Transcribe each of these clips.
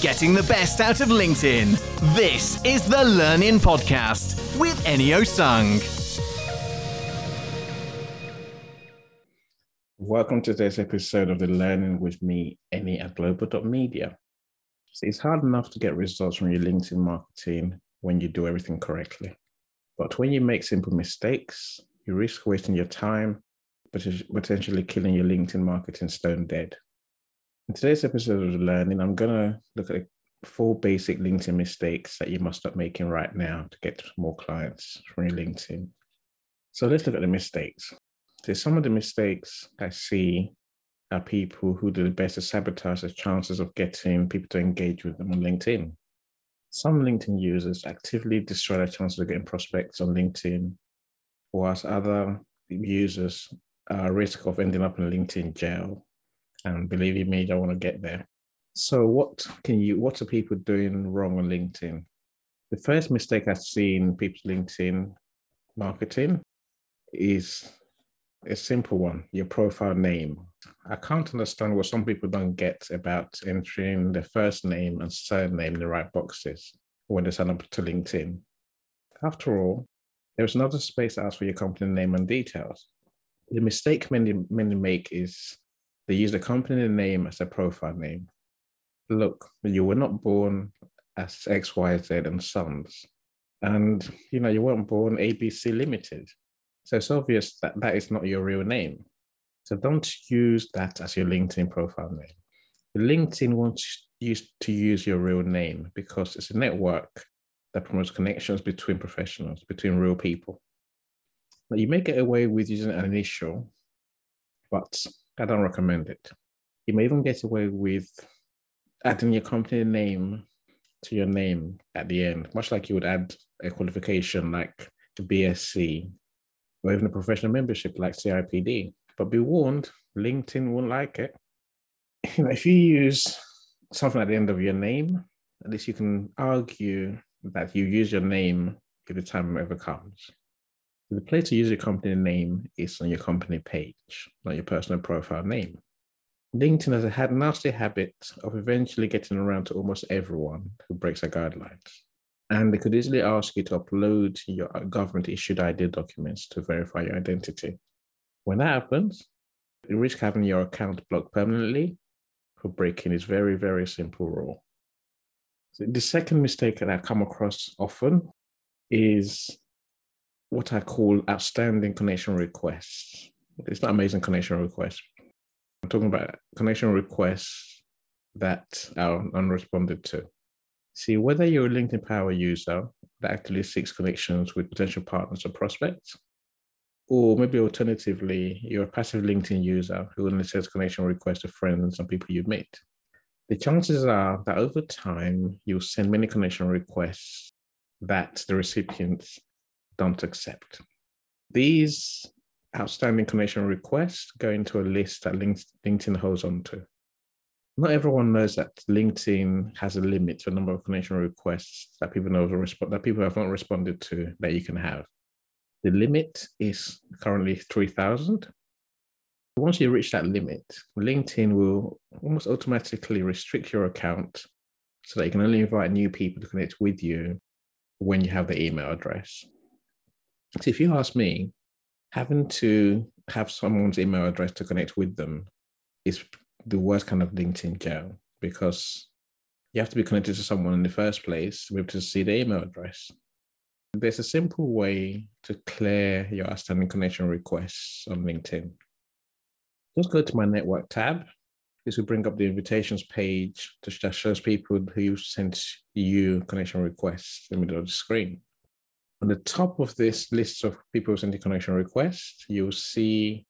getting the best out of LinkedIn. This is the Learning Podcast with Enio Sung. Welcome to today's episode of the Learning with me, Eni at global.media. So it's hard enough to get results from your LinkedIn marketing when you do everything correctly. But when you make simple mistakes, you risk wasting your time, potentially killing your LinkedIn marketing stone dead. In today's episode of Learning, I'm going to look at four basic LinkedIn mistakes that you must stop making right now to get more clients from your LinkedIn. So let's look at the mistakes. So some of the mistakes I see are people who do the best to sabotage the chances of getting people to engage with them on LinkedIn. Some LinkedIn users actively destroy their chances of getting prospects on LinkedIn, whilst other users are at risk of ending up in LinkedIn jail and believe me, I want to get there. So, what can you? What are people doing wrong on LinkedIn? The first mistake I've seen people's LinkedIn marketing is a simple one: your profile name. I can't understand what some people don't get about entering their first name and surname in the right boxes when they sign up to LinkedIn. After all, there's another space to ask for your company name and details. The mistake many many make is they use the company name as a profile name. Look, you were not born as X, Y, Z and Sons. And you know, you weren't born ABC Limited. So it's obvious that that is not your real name. So don't use that as your LinkedIn profile name. LinkedIn wants you to use your real name because it's a network that promotes connections between professionals, between real people. Now, you may get away with using an initial, but I don't recommend it. You may even get away with adding your company name to your name at the end, much like you would add a qualification like a BSc or even a professional membership like CIPD. But be warned, LinkedIn won't like it. You know, if you use something at the end of your name, at least you can argue that you use your name if the time ever comes. The place to use your company name is on your company page, not your personal profile name. LinkedIn has had a nasty habit of eventually getting around to almost everyone who breaks their guidelines. And they could easily ask you to upload your uh, government issued ID documents to verify your identity. When that happens, you risk having your account blocked permanently for breaking this very, very simple rule. So the second mistake that I come across often is what I call outstanding connection requests. It's not amazing connection requests. I'm talking about connection requests that are unresponded to. See, whether you're a LinkedIn Power user that actually seeks connections with potential partners or prospects, or maybe alternatively, you're a passive LinkedIn user who only sends connection requests to friends and some people you meet. The chances are that over time, you'll send many connection requests that the recipients don't accept. These outstanding connection requests go into a list that LinkedIn holds on to. Not everyone knows that LinkedIn has a limit to a number of connection requests that people know that people have not responded to that you can have. The limit is currently 3,000. Once you reach that limit, LinkedIn will almost automatically restrict your account so that you can only invite new people to connect with you when you have the email address. So if you ask me, having to have someone's email address to connect with them is the worst kind of LinkedIn jail because you have to be connected to someone in the first place to be able to see the email address. There's a simple way to clear your outstanding connection requests on LinkedIn. Just go to my network tab. This will bring up the invitations page that shows people who sent you connection requests in the middle of the screen. On the top of this list of people's sending connection requests, you'll see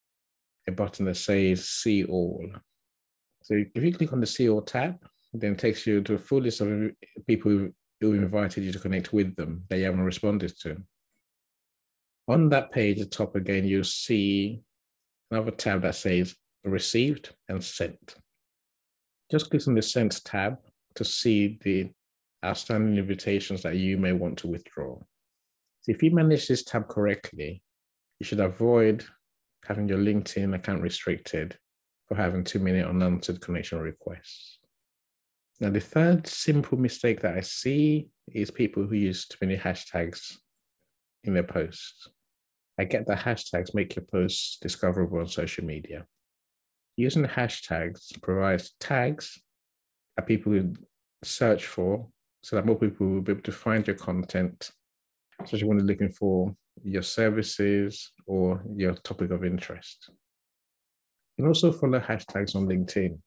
a button that says See All. So if you click on the See All tab, it then it takes you to a full list of people who, who invited you to connect with them that you haven't responded to. On that page at the top again, you'll see another tab that says Received and Sent. Just click on the Sent tab to see the outstanding invitations that you may want to withdraw. So if you manage this tab correctly, you should avoid having your LinkedIn account restricted for having too many unanswered connection requests. Now, the third simple mistake that I see is people who use too many hashtags in their posts. I get that hashtags make your posts discoverable on social media. Using hashtags provides tags that people search for so that more people will be able to find your content, especially when they're looking for your services or your topic of interest. You can also follow hashtags on LinkedIn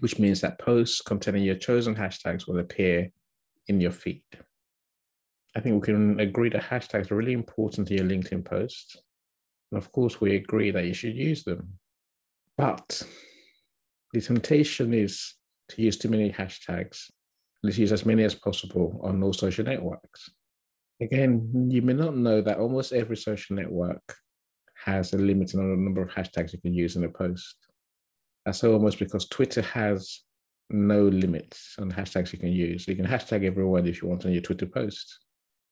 which means that posts containing your chosen hashtags will appear in your feed. I think we can agree that hashtags are really important to your LinkedIn posts. And of course, we agree that you should use them. But the temptation is to use too many hashtags. Let's use as many as possible on all social networks. Again, you may not know that almost every social network has a limited number of hashtags you can use in a post. That's almost because Twitter has no limits on hashtags you can use. You can hashtag everyone if you want on your Twitter post.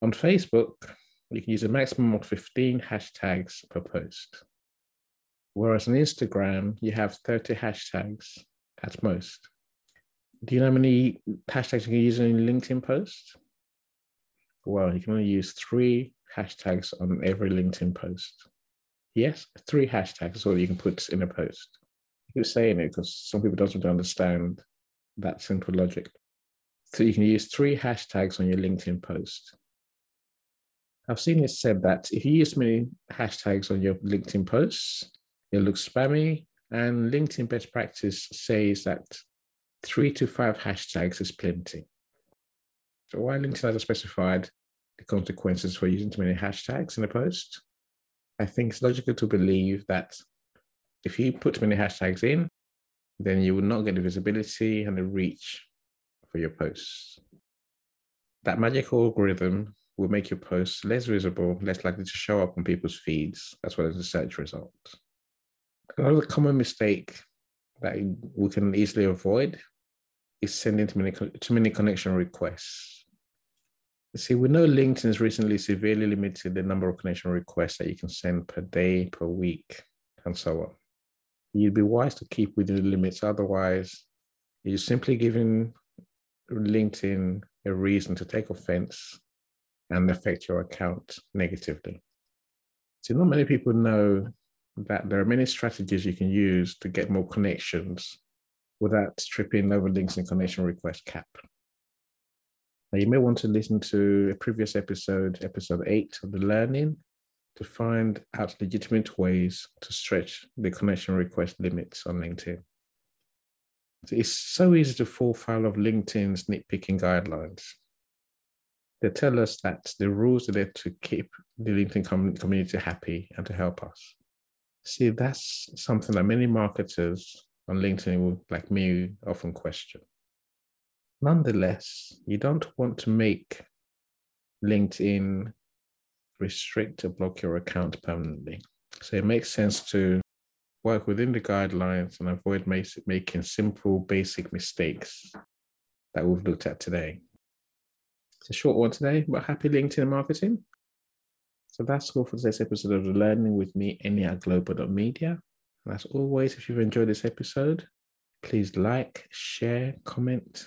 On Facebook, you can use a maximum of 15 hashtags per post. Whereas on Instagram, you have 30 hashtags at most. Do you know how many hashtags you can use in LinkedIn post? Well, you can only use three hashtags on every LinkedIn post. Yes, three hashtags is all you can put in a post keep saying it because some people don't understand that simple logic. So you can use three hashtags on your LinkedIn post. I've seen it said that if you use many hashtags on your LinkedIn posts, it looks spammy. And LinkedIn best practice says that three to five hashtags is plenty. So while LinkedIn hasn't specified the consequences for using too many hashtags in a post, I think it's logical to believe that if you put too many hashtags in, then you will not get the visibility and the reach for your posts. That magical algorithm will make your posts less visible, less likely to show up on people's feeds, as well as the search results. Another common mistake that we can easily avoid is sending too many, too many connection requests. See, we know LinkedIn has recently severely limited the number of connection requests that you can send per day, per week, and so on you'd be wise to keep within the limits. Otherwise, you're simply giving LinkedIn a reason to take offense and affect your account negatively. So, not many people know that there are many strategies you can use to get more connections without tripping over LinkedIn connection request cap. Now, you may want to listen to a previous episode, episode eight of the learning, to find out legitimate ways to stretch the connection request limits on LinkedIn. It's so easy to fall foul of LinkedIn's nitpicking guidelines. They tell us that the rules are there to keep the LinkedIn community happy and to help us. See, that's something that many marketers on LinkedIn, like me, often question. Nonetheless, you don't want to make LinkedIn restrict or block your account permanently. So it makes sense to work within the guidelines and avoid making simple, basic mistakes that we've looked at today. It's a short one today, but happy LinkedIn marketing. So that's all for today's episode of Learning with me, Media. And as always, if you've enjoyed this episode, please like, share, comment,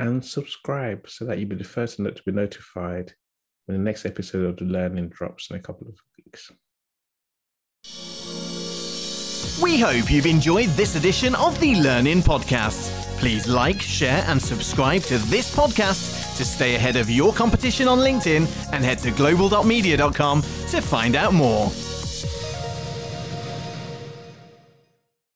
and subscribe so that you'll be the first to be notified when the next episode of The Learning drops in a couple of weeks. We hope you've enjoyed this edition of the Learning Podcast. Please like, share, and subscribe to this podcast to stay ahead of your competition on LinkedIn and head to global.media.com to find out more.